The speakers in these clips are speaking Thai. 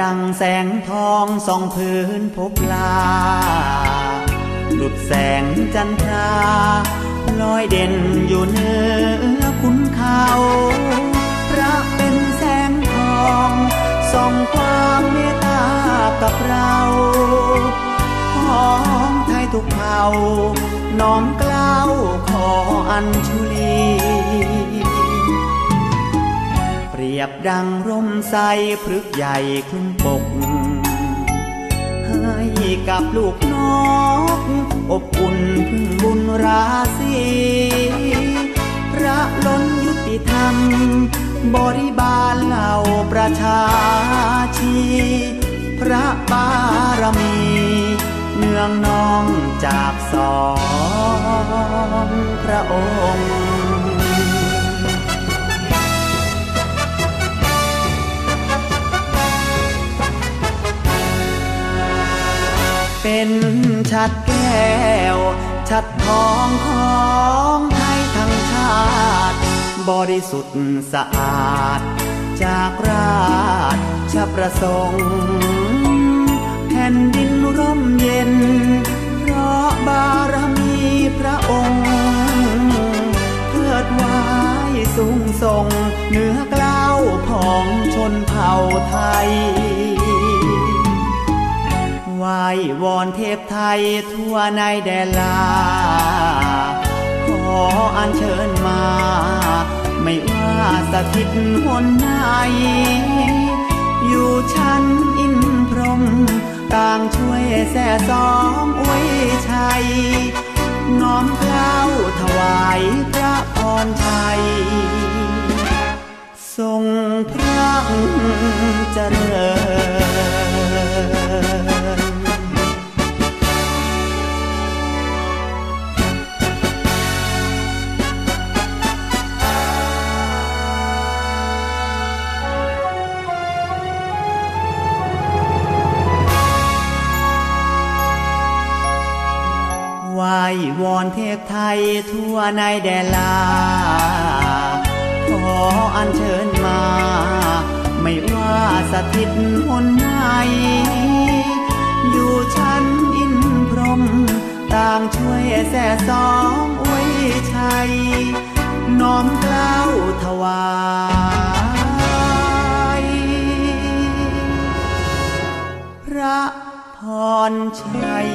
ดังแสงทองส่องพื้นพบลา ดุดแสงจันทราลอยเด่นอยู่เหนือคุณเขาพระเป็นแสงทองส่องความเมตตากับเราของไทยทุกเผ่าน้อมกล้าวขออัญชุลี ยบดังร่มใสพฤกษ์ใหญ่คลุมปก ให้กับลูกนก อบอุ่นพึ่งบุญราศีพระล้นยุติธรรม บริบาลเหล่าประชาชี พระบารมี เนืองนองจากสองพระองค์ เป็นชัดแก้ว ชัดทองของไทยทั้งชาติ บริสุทธิ์สะอาด จากราชประสงค์ อนเทพไทยทั่วในแดนลา ขออัญเชิญมา ไม่ว่าสถิตหนไหน อยู่ชั้นอินพรหมต่างช่วยแส่สองอวยชัย น้อมเกล้าถวายพระพรชัย ทรงพระเจริญ วอนเทพไทยทั่วในแดนลา ขออัญเชิญมา ไม่ว่าสถิตหนไหนอยู่ชั้นอินพรหมต่างช่วยแส่สองอวยชัย น้อมเกล้าวถวายพระพรชัย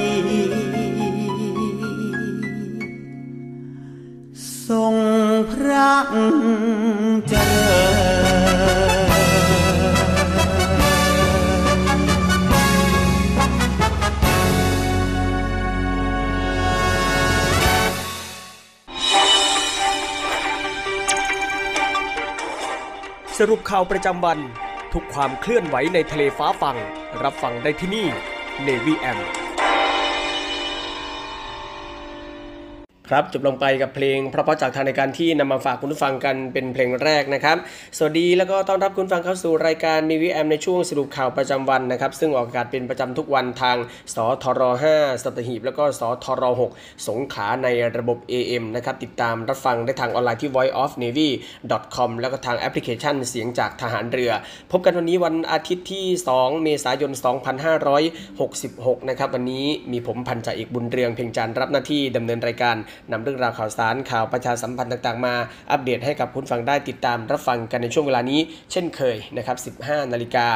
ทรงพระเจริสรุปข่าวประจำวัน ทุกความเคลื่อนไหวในทะเลฟ้าฟัง รับฟังได้ที่นี่ Navy M ครับจบลงไปกับเพลงเพราะๆจากทางในการที่นำมาฝากคุณผู้ฟังกันเป็นเพลงแรกนะครับ สวัสดีแล้วก็ต้อนรับคุณฟังเข้าสู่รายการมีวีแอมในช่วงสรุปข่าวประจำวันนะครับ ซึ่งออกอากาศเป็นประจำทุกวันทางสทร5สตหีบ แล้วก็สทร6สงขาในระบบ AM นะครับติดตามรับฟังได้ทางออนไลน์ที่ voiceofnavy.com แล้วก็ทางแอปพลิเคชันเสียงจากทหารเรือ พบกันวันนี้วันอาทิตย์ที่ 2 เมษายน 2566 นะครับวันนี้มีผมพันจ่าเอกบุญเรืองเพียงจันทร์รับหน้าที่ดำเนินรายการนำเรื่องราวข่าวสารข่าวประชาสัมพันธ์ต่างๆมา อัปเดตให้กับคุณฟังได้ติดตามรับฟังกันในช่วงเวลานี้ เช่นเคยนะครับ 15 นาฬิกา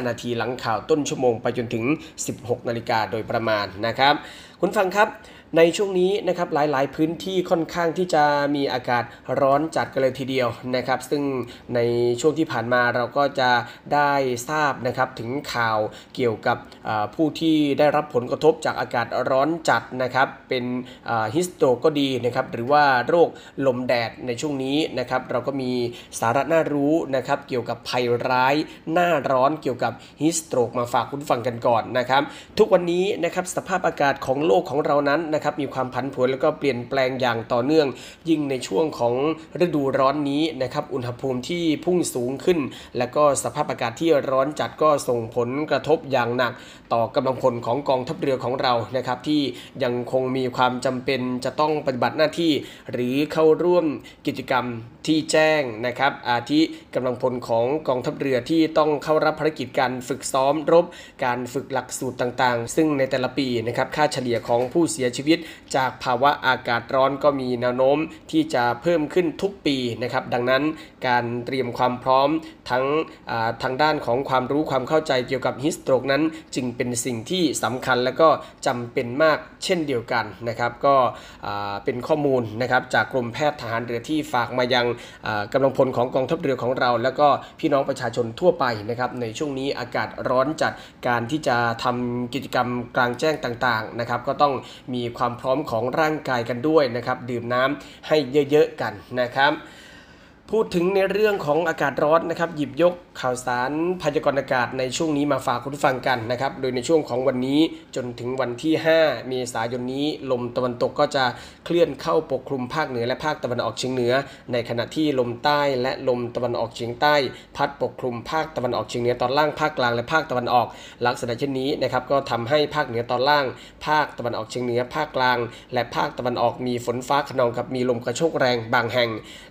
5 นาทีหลังข่าวต้นชั่วโมงไปจนถึง 16 นาฬิกาโดยประมาณนะครับ คุณฟังครับ ในช่วงนี้นะครับหลาย ๆ พื้นที่ค่อนข้างที่จะมีอากาศร้อนจัดกันเลยทีเดียวนะครับ ซึ่งในช่วงที่ผ่านมาเราก็จะได้ทราบนะครับถึงข่าวเกี่ยวกับผู้ที่ได้รับผลกระทบจากอากาศร้อนจัดนะครับเป็นฮิสโตรก็ดีนะครับหรือว่าโรคลมแดดในช่วงนี้นะครับเราก็มีสาระน่ารู้นะครับเกี่ยวกับภัยร้ายหน้าร้อนเกี่ยวกับฮิสโตรกมาฝากคุณฟังกันก่อนนะครับทุกวันนี้นะครับสภาพอากาศของโลกของเรานั้นนะครับมีความผันผวนแล้วก็เปลี่ยนแปลงอย่างต่อเนื่อง ยิ่งในช่วงของฤดูร้อนนี้นะครับอุณหภูมิที่พุ่งสูงขึ้น และก็สภาพอากาศที่ร้อนจัดก็ส่งผลกระทบอย่างหนัก ต่อกำลังพลของกองทัพเรือของเรานะครับที่ยังคงมีความจำเป็นจะต้องปฏิบัติหน้าที่ หรือเข้าร่วมกิจกรรมที่แจ้งนะครับ อาทิกำลังพลของกองทัพเรือที่ต้องเข้ารับภารกิจการฝึกซ้อมรบ การฝึกหลักสูตรต่างๆ ซึ่งในแต่ละปีนะครับค่าเฉลี่ยของผู้เสียชีวิตจากภาวะอากาศร้อนก็มีแนวโน้มที่จะเพิ่มขึ้นทุกปีนะครับ ดังนั้นการเตรียมความพร้อมทั้งทางด้านของความรู้ความเข้าใจเกี่ยวกับฮิสโตรกนั้น จึงเป็นสิ่งที่สำคัญและก็จำเป็นมากเช่นเดียวกันนะครับ ก็เป็นข้อมูลนะครับจากกรมแพทย์ทหารเรือที่ฝากมายังกำลังพลของกองทัพเรือของเรา แล้วก็พี่น้องประชาชนทั่วไปนะครับในช่วงนี้อากาศร้อนจัดการที่จะทำกิจกรรมกลางแจ้งต่างๆนะครับ ก็ต้องมีความพร้อมของร่างกายกันด้วยนะครับดื่มน้ำให้เยอะๆกันนะครับ พูดถึงในเรื่องของอากาศร้อนนะครับ หยิบยก ข่าวสารพยากรณ์อากาศในช่วงนี้มาฝากคุณผู้ฟังกันนะครับ โดยในช่วงของวันนี้จนถึงวันที่ 5 เมษายนนี้ ลมตะวันตกก็จะเคลื่อนเข้าปกคลุมภาคเหนือและภาคตะวันออกเฉียงเหนือ ในขณะที่ลมใต้และลมตะวันออกเฉียงใต้ พัดปกคลุมภาคตะวันออกเฉียงเหนือตอนล่างภาคกลางและภาคตะวันออก ลักษณะเช่นนี้นะครับก็ทำให้ภาคเหนือตอนล่าง ภาคตะวันออกเฉียงเหนือ ภาคกลาง และภาคตะวันออกมีฝนฟ้าขนองกับมีลมกระโชกแรงบางแห่ง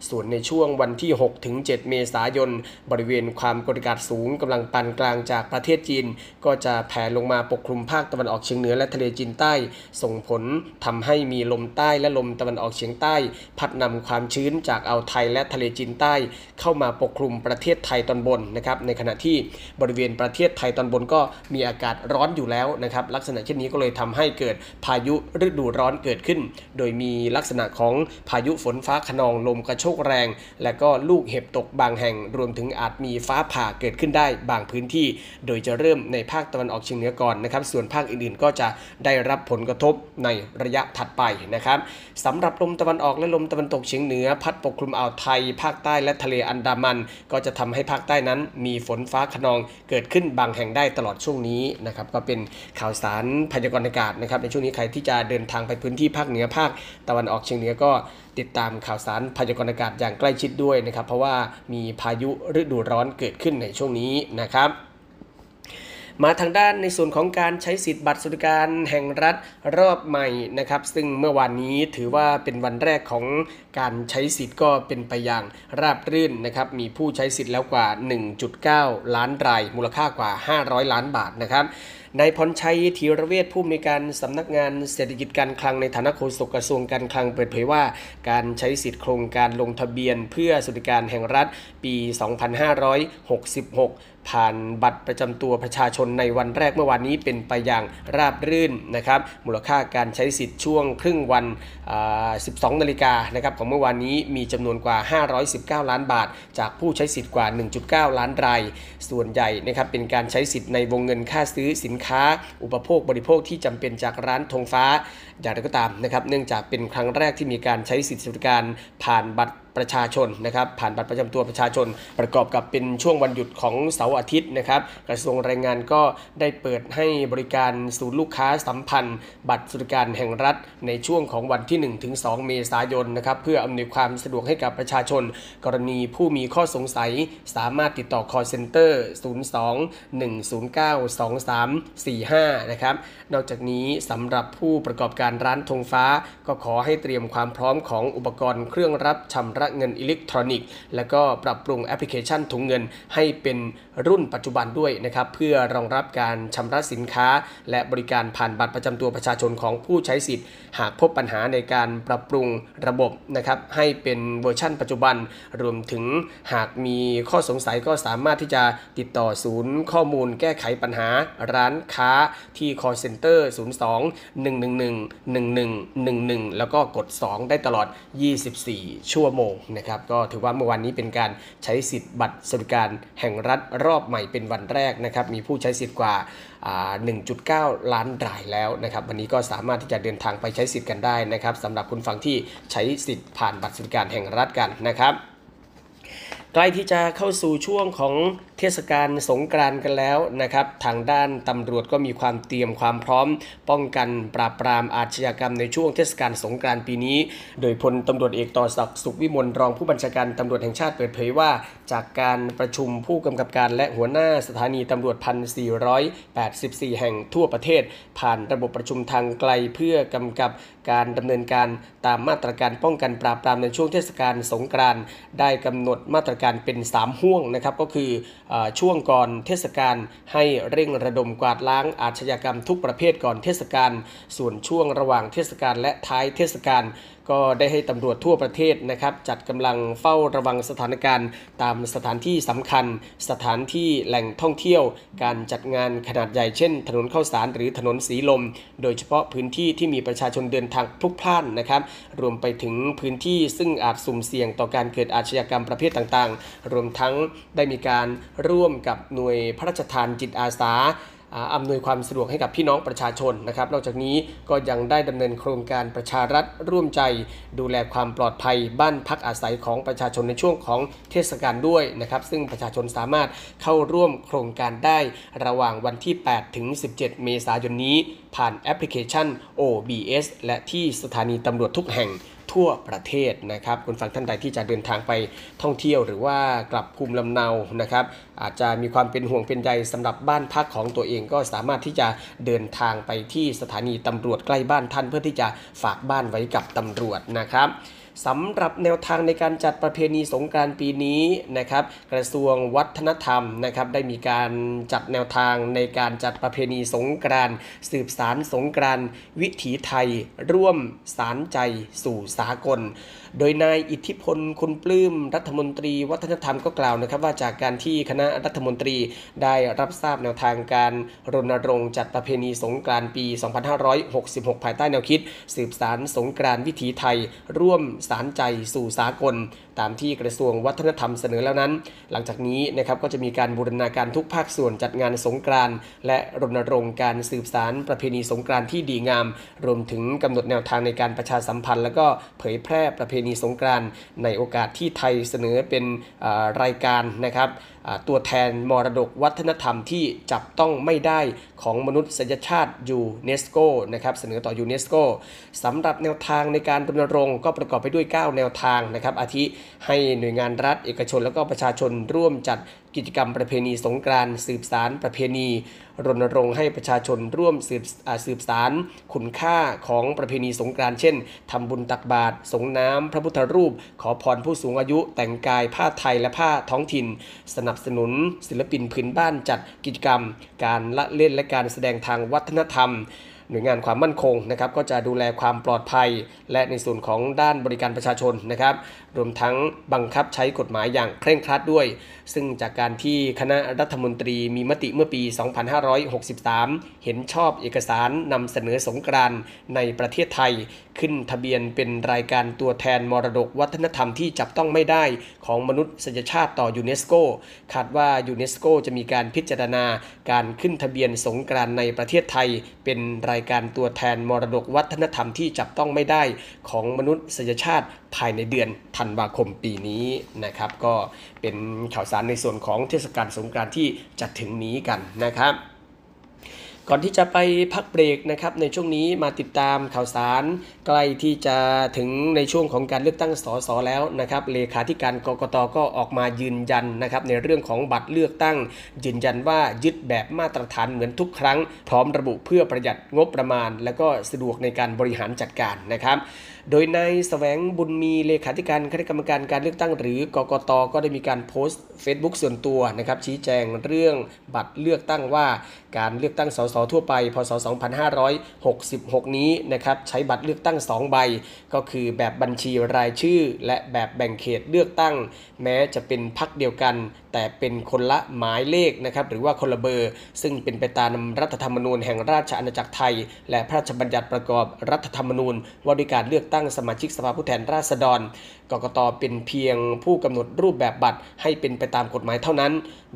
ส่วนในช่วงวันที่6ถึง7เมษายน บริเวณความความกดอากาศสูงกำลังปานกลางจากประเทศจีน ก็จะแผ่ลงมาปกคลุมภาคตะวันออกเฉียงเหนือและทะเลจีนใต้ ส่งผลทำให้มีลมใต้และลมตะวันออกเฉียงใต้ พัดนำความชื้นจากอ่าวไทยและทะเลจีนใต้ เข้ามาปกคลุมประเทศไทยตอนบนนะครับในขณะที่บริเวณประเทศไทยตอนบนก็มีอากาศร้อนอยู่แล้วนะครับลักษณะเช่นนี้ก็เลยทำให้เกิดพายุฤดูร้อนเกิดขึ้น โดยมีลักษณะของพายุฝนฟ้าขนองลมกระโชกแรง และก็ลูกเห็บตกบางแห่งรวมถึงอาจมีฟ้าผ่าเกิดขึ้นได้บางพื้นที่ โดยจะเริ่มในภาคตะวันออกเฉียงเหนือก่อนนะครับ ส่วนภาคอื่นๆ ก็จะได้รับผลกระทบในระยะถัดไปนะครับสำหรับลมตะวันออกและลมตะวันตกเฉียงเหนือ พัดปกคลุมอ่าวไทย ภาคใต้และทะเลอันดามัน ก็จะทำให้ภาคใต้นั้น มีฝนฟ้าขนองเกิดขึ้นบางแห่งได้ตลอดช่วงนี้นะครับก็เป็นข่าวสารพยากรณ์อากาศนะครับในช่วงนี้ใครที่จะเดินทางไปพื้นที่ภาคเหนือภาคตะวันออกเฉียงเหนือก็ ติดตามข่าวสารพยากรณ์อากาศอย่างใกล้ชิดด้วยนะครับ เพราะว่ามีพายุฤดูร้อนเกิดขึ้นในช่วงนี้นะครับมาทางด้านในส่วนของการใช้สิทธิ์บัตรสวัสดิการแห่งรัฐรอบใหม่นะครับ ซึ่งเมื่อวานนี้ถือว่าเป็นวันแรกของการใช้สิทธิ์ก็เป็นไปอย่างราบรื่นนะครับ มีผู้ใช้สิทธิ์แล้วกว่า 1.9 ล้านราย มูลค่ากว่า 500 ล้านบาทนะครับ นายพรชัยธีรเวชผู้มีการสำนักงานเศรษฐกิจการคลังในฐานะโฆษกกระทรวงการคลังเปิดเผยว่า การใช้สิทธิ์โครงการลงทะเบียน เพื่อสวัสดิการแห่งรัฐปี 2566 ผ่านบัตรประจำตัวประชาชนในวันแรกเมื่อวานนี้เป็นไปอย่างราบรื่นนะครับ มูลค่าการใช้สิทธิ์ช่วงครึ่งวัน 12 นาฬิกานะครับของเมื่อวานนี้มีจำนวนกว่า 519 ล้านบาท จากผู้ใช้สิทธิ์กว่า 1.9 ล้านราย ส่วนใหญ่นะครับเป็นการใช้สิทธิ์ในวงเงินค่าซื้อสินค้า อุปโภคบริโภคที่จำเป็นจากร้านธงฟ้าอย่างไรก็ตามนะครับ เนื่องจากเป็นครั้งแรกที่มีการใช้สิทธิสวัสดิการผ่านบัตร ประชาชนนะครับผ่านบัตรประจำตัวประชาชน ประกอบกับเป็นช่วงวันหยุดของเสาร์อาทิตย์นะครับกระทรวงแรงงานก็ได้เปิดให้บริการศูนย์ลูกค้าสัมพันธ์ บัตรสวัสดิการแห่งรัฐ ในช่วงของวันที่1ถึง2เมษายนนะครับเพื่ออำนวยความสะดวกให้กับประชาชน กรณีผู้มีข้อสงสัย สามารถติดต่อ call center 02 109 2345 นะครับนอกจากนี้สำหรับผู้ประกอบการร้านธงฟ้า ก็ขอให้เตรียมความพร้อมของอุปกรณ์เครื่องรับชำระเงินอิเล็กทรอนิกส์ และก็ปรับปรุงแอปพลิเคชันถุงเงินให้เป็นรุ่นปัจจุบันด้วยนะครับเพื่อรองรับการชำระสินค้า และบริการผ่านบัตรประจำตัวประชาชนของผู้ใช้สิทธิ์ หากพบปัญหาในการปรับปรุงระบบนะครับให้เป็นเวอร์ชั่นปัจจุบัน รวมถึงหากมีข้อสงสัยก็สามารถที่จะติดต่อศูนย์ข้อมูลแก้ไขปัญหาร้านค้าที่ call center 02 111 1111 แล้วก็กด 2 ได้ตลอด 24 ชั่วโมงนะครับก็ถือว่าเมื่อวานนี้เป็นการใช้สิทธิ์บัตรสวัสดิการแห่งรัฐรอบใหม่เป็นวันแรกนะครับมีผู้ใช้สิทธิ์กว่า 1.9 ล้านรายแล้วนะครับวันนี้ก็สามารถที่จะเดินทางไปใช้สิทธิ์กันได้นะครับสำหรับคุณฟังที่ใช้สิทธิ์ผ่านบัตรสวัสดิการแห่งรัฐกันนะครับใกล้ที่จะเข้าสู่ช่วงของเทศกาลสงกรานต์กันแล้วนะครับ ทางด้านตำรวจก็มีความเตรียมความพร้อม ป้องกันปราบปรามอาชญากรรมในช่วงเทศกาลสงกรานต์ปีนี้ โดยพลตำรวจเอกต่อศักดิ์สุขวิมลรองผู้บัญชาการตำรวจแห่งชาติเปิดเผยว่า จากการประชุมผู้กำกับการและหัวหน้าสถานีตำรวจพัน484 แห่งทั่วประเทศ ผ่านระบบประชุมทางไกลเพื่อกำกับการดำเนินการตามมาตรการป้องกันปราบปรามในช่วงเทศกาลสงกรานต์ได้กำหนดมาตรการเป็น 3 ห่วงนะครับก็คือช่วงก่อนเทศกาลให้เร่งระดมกวาดล้างอาชญากรรมทุกประเภทก่อนเทศกาลส่วนช่วงระหว่างเทศกาลและท้ายเทศกาล ก็ได้ให้ตำรวจทั่วประเทศนะครับ จัดกำลังเฝ้าระวังสถานการณ์ตามสถานที่สำคัญ สถานที่แหล่งท่องเที่ยว การจัดงานขนาดใหญ่เช่น ถนนข้าวสารหรือถนนสีลม โดยเฉพาะพื้นที่ที่มีประชาชนเดินทางพลุกพล่านนะครับ รวมไปถึงพื้นที่ซึ่งอาจสุ่มเสี่ยงต่อการเกิดอาชญากรรมประเภทต่างๆ รวมทั้งได้มีการร่วมกับหน่วยพระราชทานจิตอาสา อำนวยความสะดวกให้กับพี่น้องประชาชนนะครับ นอกจากนี้ก็ยังได้ดำเนินโครงการประชารัฐร่วมใจ ดูแลความปลอดภัยบ้านพักอาศัยของประชาชนในช่วงของเทศกาลด้วยนะครับ ซึ่งประชาชนสามารถเข้าร่วมโครงการได้ระหว่างวันที่ 8 ถึง 17 เมษายนนี้ ผ่านแอปพลิเคชัน OBS และที่สถานีตำรวจทุกแห่ง ทั่วประเทศนะครับคุณฟังท่านใดที่จะเดินทางไปท่องเที่ยวหรือว่ากลับภูมิลำเนานะครับ อาจจะมีความเป็นห่วงเป็นใยสำหรับบ้านพักของตัวเองก็สามารถที่จะเดินทางไปที่สถานีตำรวจใกล้บ้านท่าน เพื่อที่จะฝากบ้านไว้กับตำรวจนะครับ สำหรับแนวทางในการจัดประเพณีสงกรานต์ปีนี้นะครับ กระทรวงวัฒนธรรมนะครับได้มีการจัดแนวทางในการจัดประเพณีสงกรานต์สืบสารสงกรานต์วิถีไทย ร่วมสารใจสู่สากล โดยนายอิทธิพลคุณปลื้มรัฐมนตรีวัฒนธรรมก็กล่าวนะครับ ว่าจากการที่คณะรัฐมนตรีได้รับทราบแนวทางการรณรงค์จัดประเพณีสงกรานต์ปี 2566 ภายใต้แนวคิด สืบสารสงกรานต์วิถีไทย ร่วมสารใจสู่สากล ตามที่กระทรวงวัฒนธรรมเสนอแล้วนั้น หลังจากนี้นะครับก็จะมีการบูรณาการทุกภาคส่วนจัดงานสงกรานต์และรณรงค์การสืบสารประเพณีสงกรานต์ที่ดีงาม รวมถึงกำหนดแนวทางในการประชาสัมพันธ์ แล้วก็เผยแพร่ประเพณีสงกรานต์ในโอกาสที่ไทยเสนอเป็นรายการนะครับตัวแทนมรดกวัฒนธรรมที่จับต้องไม่ได้ของมนุษยชาติยูเนสโกนะครับเสนอต่อยูเนสโกสำหรับแนวทางในการรณรงค์ก็ประกอบไปด้วย 9 แนวทางนะครับอาทิให้หน่วยงานรัฐเอกชนแล้วก็ประชาชนร่วมจัดกิจกรรมประเพณีสงกรานต์สืบสารประเพณี รณรงค์ให้ประชาชนร่วมสืบสืบสารคุณค่าของประเพณีสงกรานต์เช่นทำบุญตักบาตรสงน้ำพระพุทธรูป ขอพรผู้สูงอายุ แต่งกายผ้าไทยและผ้าท้องถิ่น สนับสนุน ศิลปินพื้นบ้านจัดกิจกรรม การละเล่นและการแสดงทางวัฒนธรรมหน่วยงานความมั่นคงนะครับก็จะดูแลความปลอดภัย และในส่วนของด้านบริการประชาชนนะครับ รวมทั้งบังคับใช้กฎหมายอย่างเคร่งครัดด้วย ซึ่งจากการที่คณะรัฐมนตรีมีมติเมื่อปี 2563 เห็นชอบเอกสารนำเสนอสงกรานต์ในประเทศไทย ขึ้นทะเบียนเป็นรายการตัวแทนมรดกวัฒนธรรมที่จับต้องไม่ได้ของมนุษยชาติต่อยูเนสโกคาดว่ายูเนสโกจะมีการพิจารณาการขึ้นทะเบียนสงกรานต์ในประเทศไทย เป็นรายายการตัวแทนมรดกวัฒนธรรมที่จับต้องไม่ได้ของมนุษยชาติภายในเดือนธันวาคมปีนี้นะครับ ก็เป็นข่าวสารในส่วนของเทศกาลสงกรานต์ที่จะถึงนี้กันนะครับ ก่อนที่จะไปพักเบรกนะครับ ในช่วงนี้มาติดตามข่าวสารใกล้ที่จะถึงในช่วงของการเลือกตั้งสสแล้วนะครับเลขาธิการกกตก็ออกมายืนยันนะครับ ในเรื่องของบัตรเลือกตั้ง ยืนยันว่ายึดแบบมาตรฐานเหมือนทุกครั้ง พร้อมระบุเพื่อประหยัดงบประมาณ และก็สะดวกในการบริหารจัดการนะครับ โดยนายแสวงบุญมีเลขาธิการคณะกรรมการการเลือกตั้งหรือกกตก็ได้มีการโพสต์ Facebook ส่วนตัวนะครับชี้แจงเรื่องบัตรเลือกตั้งว่า การเลือกตั้งสสทั่วไป พศ 2566 นี้นะครับใช้บัตรเลือกตั้ง 2 ใบ ก็คือแบบบัญชีรายชื่อ และแบบแบ่งเขตเลือกตั้ง แม้จะเป็นพักเดียวกัน แต่เป็นคนละหมายเลขนะครับหรือว่าคนละเบอร์ ซึ่งเป็นไปตามรัฐธรรมนูญแห่งราชอาณาจักรไทย และพระราชบัญญัติประกอบรัฐธรรมนูญ ว่าด้วยการเลือกตั้งสมาชิกสภาผู้แทนราษฎรกกตเป็นเพียงผู้กำหนดรูปแบบบัตรให้เป็นไปตามกฎหมายเท่านั้น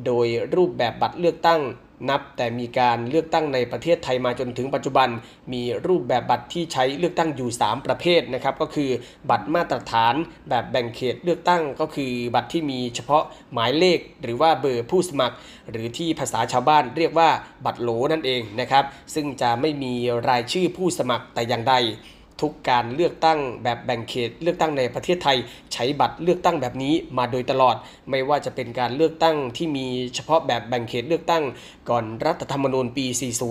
โดยรูปแบบบัตรเลือกตั้ง นับแต่มีการเลือกตั้งในประเทศไทยมาจนถึงปัจจุบัน มีรูปแบบบัตรที่ใช้เลือกตั้งอยู่ 3 ประเภทนะครับก็คือบัตรมาตรฐานแบบแบ่งเขตเลือกตั้งก็คือบัตรที่มีเฉพาะหมายเลข หรือว่าเบอร์ผู้สมัคร หรือที่ภาษาชาวบ้านเรียกว่าบัตรโหลนั่นเองนะครับซึ่งจะไม่มีรายชื่อผู้สมัครแต่อย่างใด ทุกการเลือกตั้งแบบแบ่งเขต เลือกตั้งในประเทศไทย ใช้บัตรเลือกตั้งแบบนี้มาโดยตลอด ไม่ว่าจะเป็นการเลือกตั้งที่มีเฉพาะแบบแบ่งเขตเลือกตั้ง ก่อนรัฐธรรมนูญปี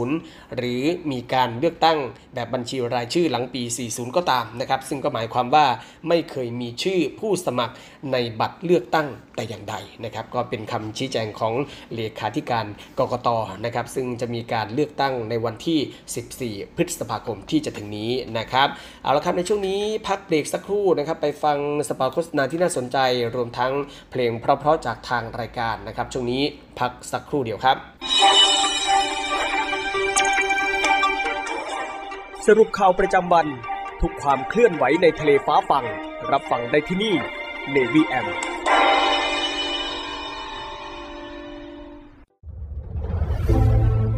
40 หรือมีการเลือกตั้งแบบบัญชีรายชื่อหลังปี 40 ก็ตามนะครับซึ่งก็หมายความว่าไม่เคยมีชื่อผู้สมัครในบัตรเลือกตั้งแต่อย่างใดนะครับก็เป็นคำชี้แจงของเลขาธิการกกตนะครับซึ่งจะมีการเลือกตั้งในวันที่ 14 พฤษภาคมที่จะถึงนี้นะครับเอาละครับในช่วงนี้พักเบรกสักครู่นะครับไปฟังสปาโฆษณาที่น่าสนใจรวมทั้งเพลงเพราะๆจากทางรายการนะครับ ช่วงนี้พักสักครู่เดียวครับ สรุปข่าวประจำวัน ทุกความเคลื่อนไหวในทะเลฟ้าฟัง รับฟังได้ที่นี่ Navy M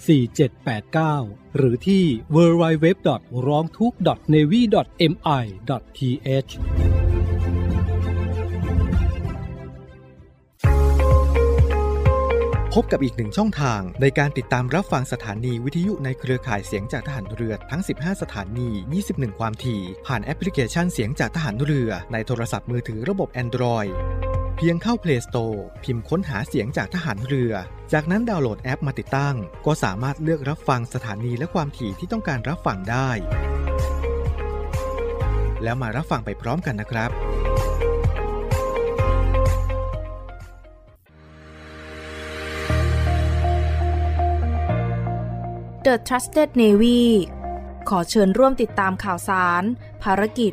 4789 หรือที่ w w w r o n g t h u k n a v y m i th พบกับอีกหนึ่งช่องทางในการติดตามรับฟังสถานีวิทยุในเครือข่ายเสียงจากทหารเรือทั้ง 15 สถานี 21 ความถี่ ผ่านแอปพลิเคชันเสียงจากทหารเรือในโทรศัพท์มือถือระบบ Android พียงเข้า Play Store พิมพ์ค้นหาเสียงจากทหารเรือ จากนั้นดาวน์โหลดแอปมาติดตั้ง ก็สามารถเลือกรับฟังสถานีและความถี่ที่ต้องการรับฟังได้ แล้วมารับฟังไปพร้อมกันนะครับ The Trusted Navy ขอเชิญร่วมติดตามข่าวสาร ภารกิจ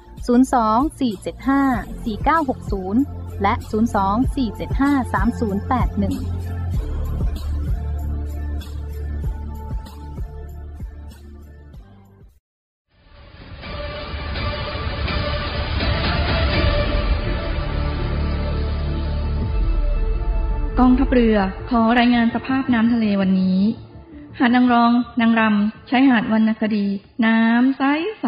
02-475-4960 และ 02-475-3081กองทัพเรือขอรายงานสภาพน้ำทะเลวันนี้ หาดนางรอง นางรำใช้หาดวรรณคดี น้ำใสใส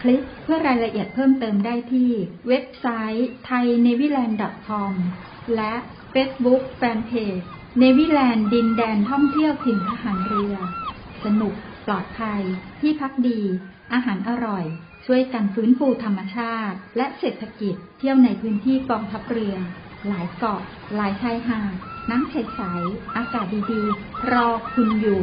คลิกเพื่อรายละเอียดเพิ่มเติมได้ที่เว็บไซต์ thainewiland.com และ Facebook Fanpage เนวิแลนด์ดินแดนท่องเที่ยวถิ่นทหารเรือ สนุก ปลอดภัย ที่พักดี อาหารอร่อย ช่วยกันฟื้นฟูธรรมชาติ และเศรษฐกิจ เที่ยวในพื้นที่กองทัพเรือ หลายเกาะ หลายชายหาดน้ำใสๆอากาศดีๆ รอคุณอยู่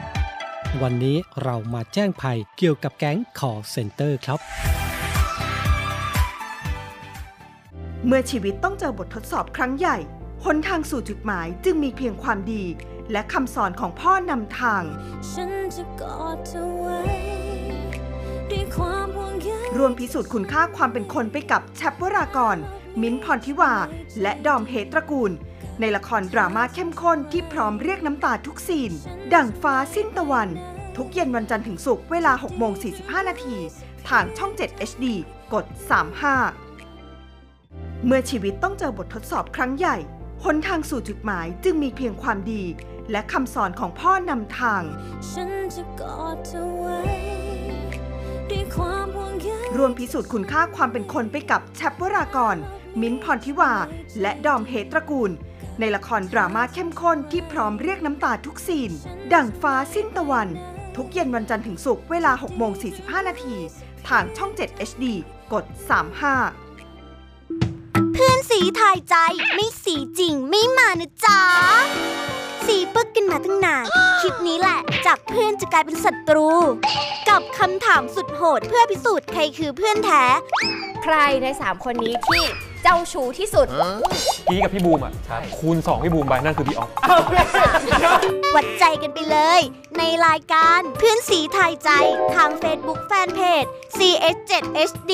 วันนี้เรามาแจ้งภัยเกี่ยวกับแก๊ง call center ครับ เมื่อชีวิตต้องเจอบททดสอบครั้งใหญ่หนทางสู่จุดหมายจึงมีเพียงความดี และคำสอนของพ่อนำทาง ฉันจะกอดเธอไว้ด้วยความห่วงใยรวมพิสูจน์คุณค่าความเป็นคนไปกับแชปวรากร มิ้นท์พรทิวา และดอมเฮตระกูล ในละครดราม่าเข้มข้นที่พร้อมเรียกน้ำตาทุกซีน ดั่งฟ้าสิ้นตะวัน ทุกเย็นวันจันทร์ถึงศุกร์เวลา 6 โมง 45 นาที ทางช่อง 7 HD กด 35 เมื่อชีวิตต้องเจอบททดสอบครั้งใหญ่หนทางสู่จุดหมายจึงมีเพียงความดี และคำสอนของพ่อนำทาง ฉันจะกอดเธอไว้ด้วยความห่วงใยรวมพิสูจน์คุณค่าความเป็นคนไปกับแชปวรากร มิ้นท์พรทิวา และดอมเฮตระกูล ในละครดราม่าเข้มข้นที่พร้อมเรียกน้ำตาทุกซีน ดั่งฟ้าสิ้นตะวัน ทุกเย็นวันจันทร์ถึงศุกร์เวลา 6 โมง 45 นาที ทางช่อง 7 HD กด 35 เพื่อนสีถ่ายใจไม่สีจริงไม่มานะจ๊ะ สีปึกกันมาตั้งนาน คลิปนี้แหละ จากเพื่อนจะกลายเป็นศัตรู กับคำถามสุดโหดเพื่อพิสูจน์ใครคือเพื่อนแท้ ใครใน 3 คนนี้ที่ เจ้าชู้ที่สุด พี่กับพี่บูมอะคูณ 2 พี่บูมไปนั่นคือพี่ออฟวัดใจกันไปเลย ในรายการเพื่อนสีถ่ายใจทาง Facebook Fanpage CS7HD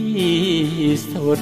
สุด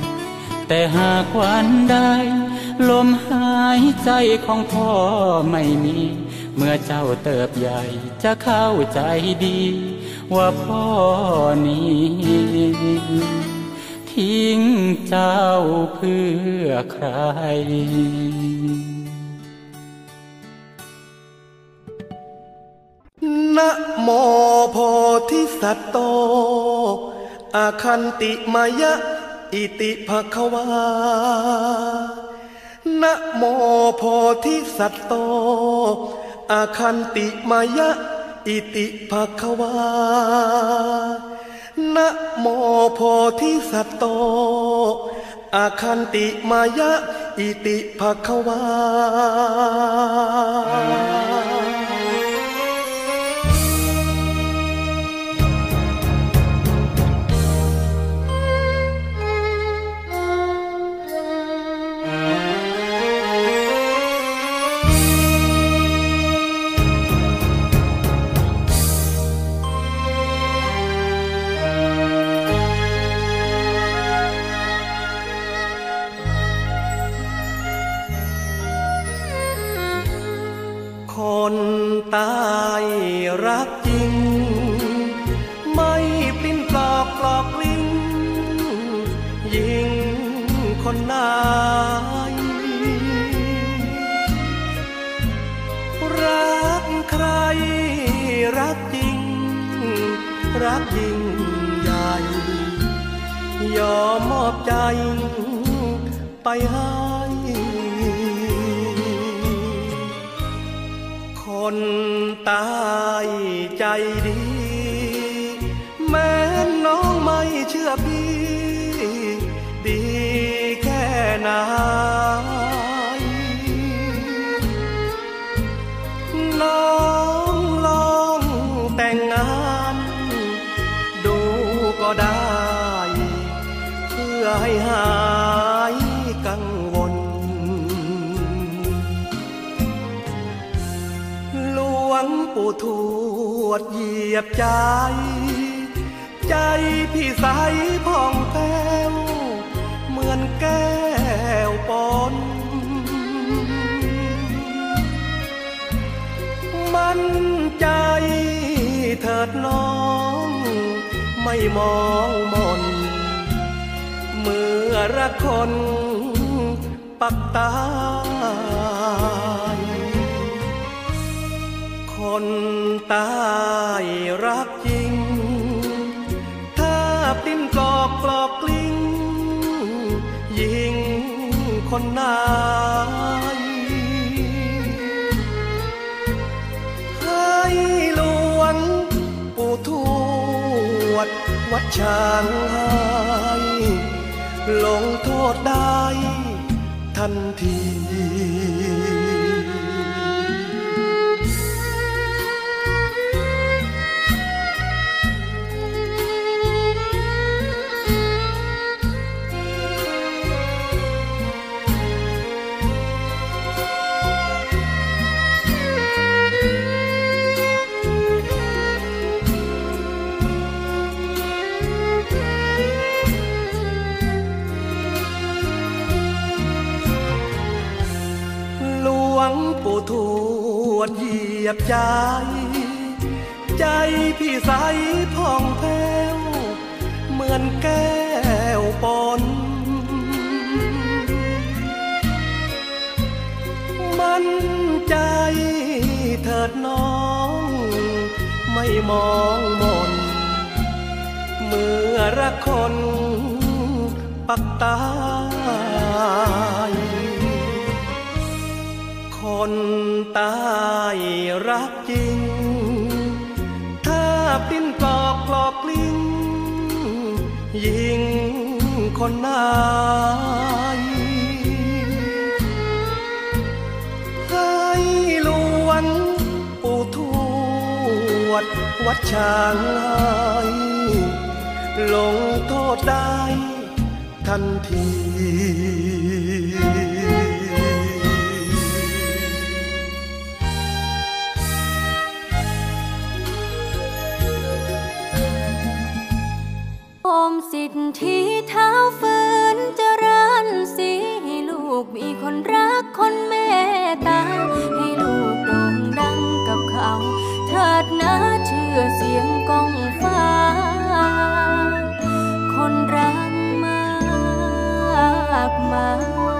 แต่หากวันใดลมหายใจของพ่อไม่มี เมื่อเจ้าเติบใหญ่จะเข้าใจดี ว่าพ่อนี้ ทิ้งเจ้าเพื่อใครนะโมโพธิสัตโต อาคันติมายะ อิติภควานะโมโพธิสัตโต อาคันติมายะ อิติภควานะโมโพธิสัตโต อาคันติมายะ อิติภควา ตายรักจริง ไม่ปลิ้นปลอกปลอกลิ้งยิงคนนายรักใครรักจริง รักยิ่งใหญ่ยอมมอบใจไปให้ คนตายใจดี แม้น้องไม่เชื่อพี่ ดีแค่ไหนน้องลองแต่งงาน ดูก็ได้ เพื่อให้หา ทวดเหยียบใจ ใจพี่ใสผ่องแผ้ว เหมือนแก้วปนมั่นใจเถิดน้อง ไม่มองมนเมื่อรักคนปักตาย คนตายรักจริง ถ้าปิ้นกอกปลอกกลิ้ง ยิงคนนายให้หลวงปู่ทวดวัดช้างให้ลงโทษได้ทันที ยบใจ ใจพี่ใสพ่องแผ้ว เหมือนแก้วปนมันใจเถิดน้อง ไม่มองมน เมื่อรักคนปักตาย คนตายรักจริง ถ้าปิ้นกรอกกรอกลิ้งยิงคนนายให้ลวนปู่ทวดวัดช้างอายลงโทษได้ทันที สิทธิเท้าฝืนจะรันสีให้ลูกมีคนรักคนเมตตา ให้ลูกโด่งดังกับเขาเถิดนะเชื่อเสียงกองฟ้า คนรักมากมา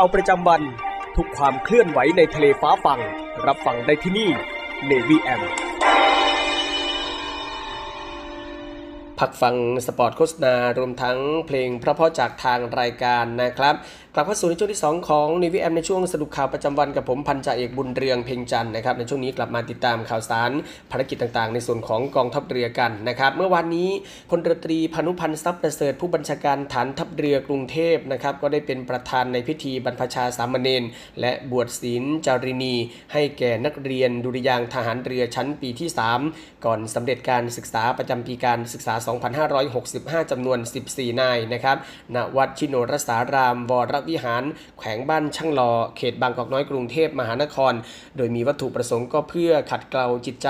ข่าวประจำวัน ทุกความเคลื่อนไหวในทะเลฟ้าฝั่ง รับฟังได้ที่นี่ Navy AM พักฟังสปอร์ตโฆษณารวมทั้งเพลงเพราะๆจากทางรายการนะครับ กลับเข้าสู่ในช่วงที่ 2 ของ Navy AM ในช่วงสรุปข่าวประจำวันกับผมพันจ่าเอกบุญเรืองเพ่งจันนะครับในช่วงนี้กลับมาติดตามข่าวสารภารกิจต่างๆ ในส่วนของกองทัพเรือกันนะครับเมื่อวานนี้พลเรือตรีพานุพันธ์ทรัพย์ประเสริฐผู้บัญชาการฐานทัพเรือกรุงเทพนะครับก็ได้เป็นประธานในพิธีบรรพชาสามเณรและบวชศีลจารินี ให้แก่นักเรียนดุริยางทหารเรือชั้นปีที่ 3 ก่อนสำเร็จการศึกษาประจำปีการศึกษา 2565จำนวน 14 นายนะครับณวัดชิโนรสารามวรวิหาร แขวงบ้านช่างลอ เขตบางกอกน้อยกรุงเทพมหานคร โดยมีวัตถุประสงค์ก็เพื่อขัดเกลาจิตใจ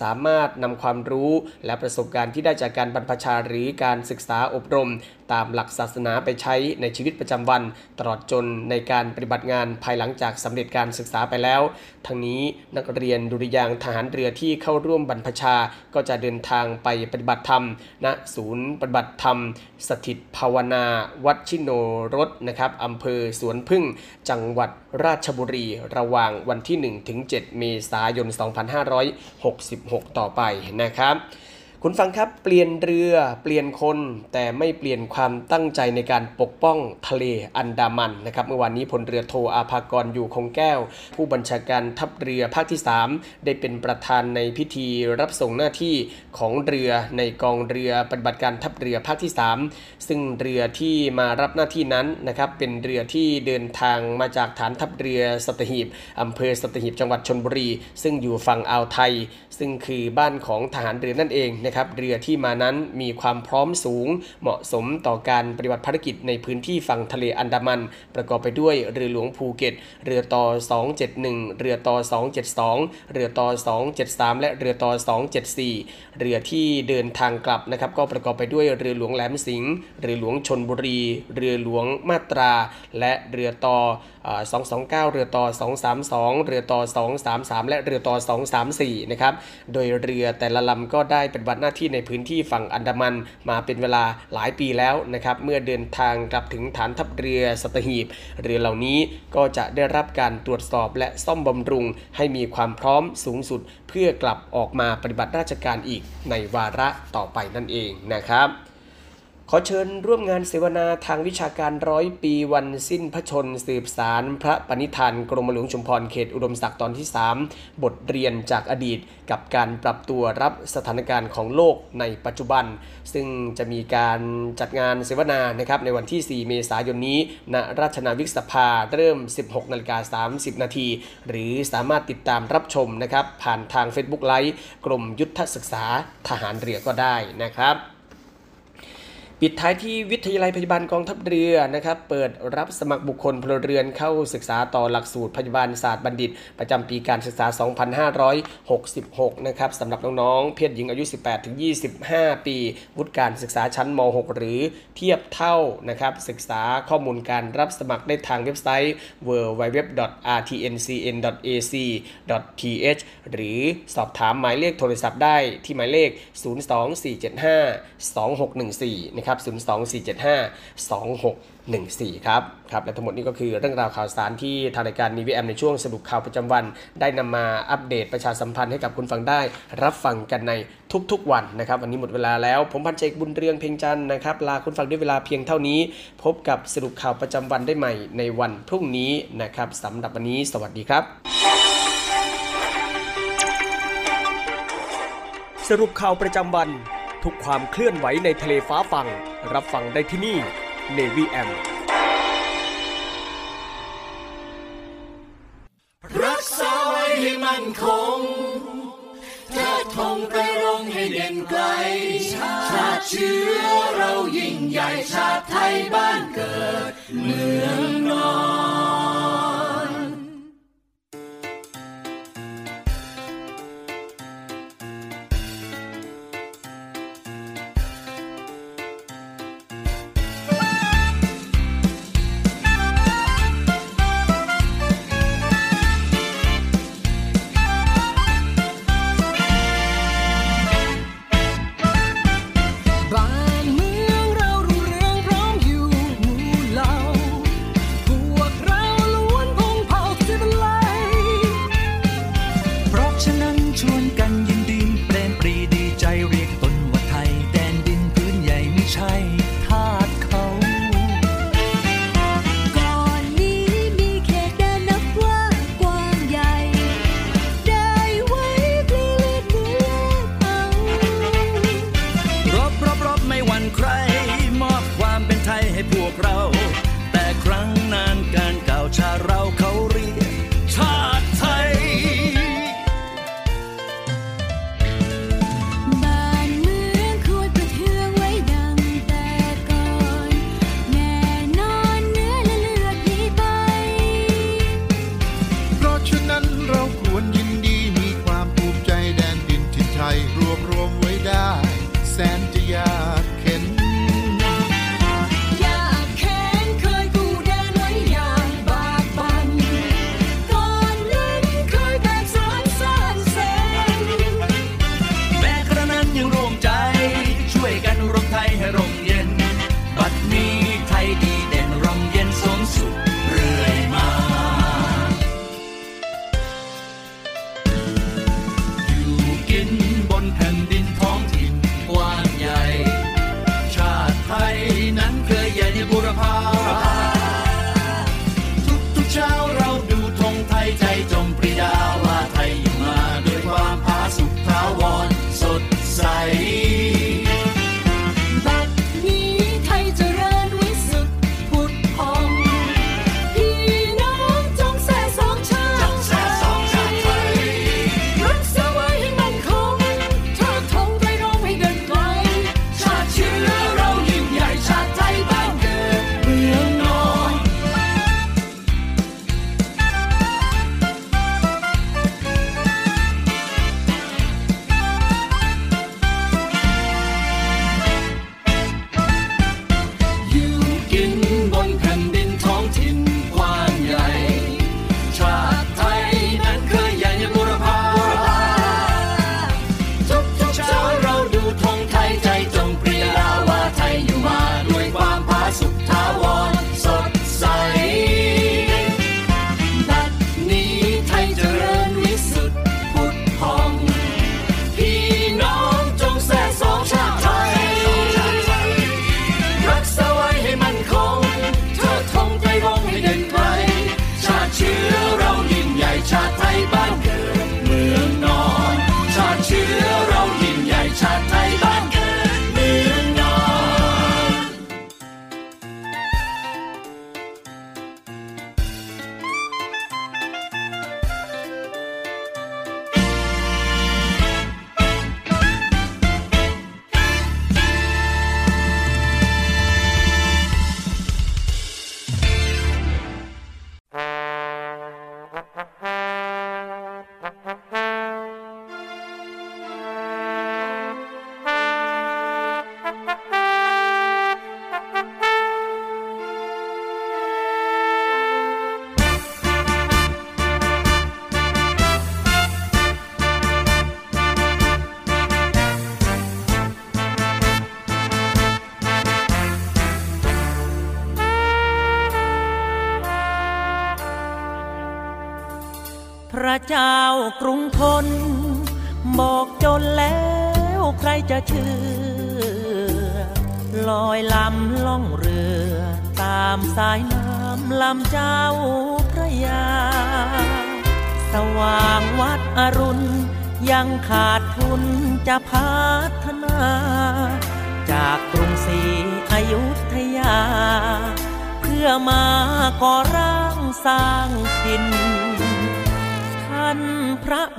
สามารถนำความรู้ และประสบการณ์ที่ได้จากการบรรพชาหรือการศึกษาอบรม ตามหลักศาสนาไปใช้ในชีวิตประจำวัน ตลอดจนในการปฏิบัติงานภายหลังจากสำเร็จการศึกษาไปแล้ว ทั้งนี้นักเรียนดุริยางทหารเรือที่เข้าร่วมบรรพชา ก็จะเดินทางไปปฏิบัติธรรม ณ ศูนย์ปฏิบัติธรรม สถิตภาวนา วัดชิโนรสนะครับอำเภอสวนพึ่ง จังหวัดราชบุรี ระหว่างวันที่1ถึง7เมษายน 2566 ต่อไปนะครับ คุณฟังครับเปลี่ยนเรือเปลี่ยนคนแต่ไม่เปลี่ยนความตั้งใจในการปกป้องทะเลอันดามันนะครับเมื่อวานนี้พลเรือโทอาภากรอยู่คงแก้ว ผู้บัญชาการทัพเรือภาคที่ 3 ได้เป็นประธานในพิธีรับส่งหน้าที่ของเรือในกองเรือปฏิบัติการทัพเรือภาคที่ 3 ซึ่งเรือที่มารับหน้าที่นั้นนะครับเป็นเรือที่เดินทางมาจากฐานทัพเรือสัตหีบอำเภอสัตหีบจังหวัดชนบุรี ซึ่งอยู่ฝั่งอ่าวไทย ซึ่งคือบ้านของทหารเรือนั่นเองนะครับเรือที่มานั้นมีความพร้อมสูง เหมาะสมต่อการปฏิบัติภารกิจในพื้นที่ฝั่งทะเลอันดามัน ประกอบไปด้วยเรือหลวงภูเก็ต เรือต่อ 271 เรือต่อ 272 เรือต่อ 273 และเรือต่อ 274 เรือที่เดินทางกลับนะครับก็ประกอบไปด้วยเรือหลวงแหลมสิงห์เรือหลวงชนบุรี เรือหลวงมาตรา และเรือต่อ229 เรือต่อ 232 เรือต่อ 233 และเรือต่อ 234 นะครับ โดยเรือแต่ละลำก็ได้ปฏิบัติหน้าที่ในพื้นที่ฝั่งอันดามันมาเป็นเวลาหลายปีแล้วนะครับ เมื่อเดินทางกลับถึงฐานทัพเรือสัตหีบ เรือเหล่านี้ก็จะได้รับการตรวจสอบและซ่อมบำรุง ให้มีความพร้อมสูงสุด เพื่อกลับออกมาปฏิบัติราชการอีกในวาระต่อไปนั่นเองนะครับ ขอเชิญร่วมงานเสวนาทางวิชาการร้อยปีวันสิ้นพระชน สืบสารพระปณิธานกรมหลวงชุมพรเขตอุดมศักดิ์ตอนที่ 3 บทเรียนจากอดีตกับการปรับตัวรับสถานการณ์ของโลกในปัจจุบัน ซึ่งจะมีการจัดงานเสวนานะครับในวันที่ 4 เมษายนนี้ ณราชนาวิกสภาเริ่ม 16นาฬิกา30 นาที หรือสามารถติดตามรับชมนะครับผ่านทาง Facebook ไลฟ์กรมยุทธศึกษาทหารเรือก็ได้นะครับ ปิดท้ายที่วิทยาลัยพยาบาลกองทัพเรือนะครับ เปิดรับสมัครบุคคลพลเรือนเข้าศึกษาต่อหลักสูตรพยาบาลศาสตร์บัณฑิต ประจำปีการศึกษา 2566 นะครับสำหรับน้องๆ เพศหญิงอายุ 18-25 ปี วุฒิการศึกษาชั้นม .6 หรือเทียบเท่านะครับ ศึกษาข้อมูลการรับสมัครได้ทางเว็บไซต์ www.rtncn.ac.th หรือสอบถามหมายเลขโทรศัพท์ได้ที่หมายเลข 024752614 นะครับครับ 024752614 ครับครับและทั้งหมดนี้ก็คือเรื่องราวข่าวสารที่ทางรายการนีวีแอมในช่วงสรุปข่าวประจำวัน ได้นำมาอัปเดตประชาสัมพันธ์ให้กับคุณฟังได้ รับฟังกันในทุกๆวันนะครับ วันนี้หมดเวลาแล้วผมพันเจกบุญเรืองเพ่งจันนะครับลาคุณฟังด้วยเวลาเพียงเท่านี้ พบกับสรุปข่าวประจำวันได้ใหม่ในวันพรุ่งนี้นะครับสำหรับวันนี้ สวัสดีครับสรุปข่าวประจำวัน ทุกความเคลื่อนไหวในทะเลฟ้าฟัง รับฟังได้ที่นี่ Navy M รักษาไว้ให้มั่นคงเทิดธงไปรงให้เด่นไกล ชาติเชื้อเรายิ่งใหญ่ชาติไทยบ้านเกิด เมืองนอน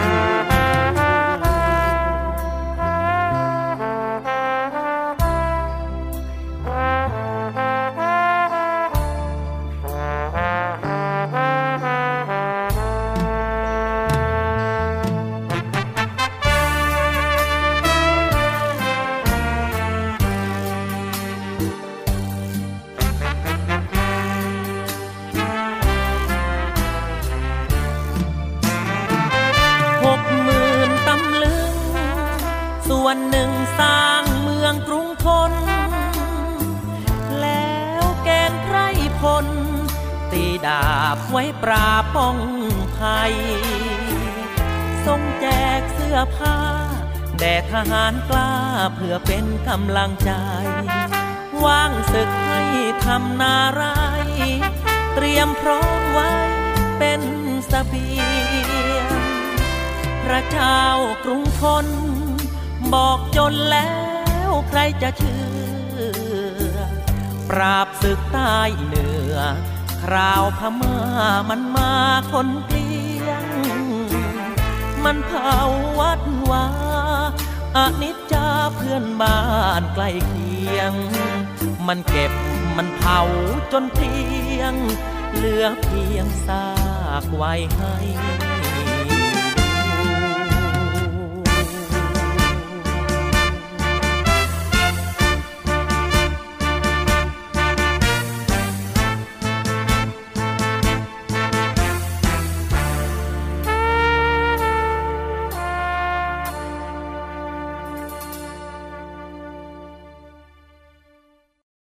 ห พื่อเป็นกำลังใจ ว่างศึกให้ทำนาไร เตรียมพร้อมไว้เป็นสเสบียงพระเจ้ากรุงทน บอกจนแล้วใครจะเชื่อ ปราบศึกใต้เหนือ คราวพม่ามันมาคนเกลียง มันเผาวัดวา อนิจจาเพื่อนบ้านใกล้เคียง มันเก็บมันเผาจนเพียง เหลือเพียงซากไว้ให้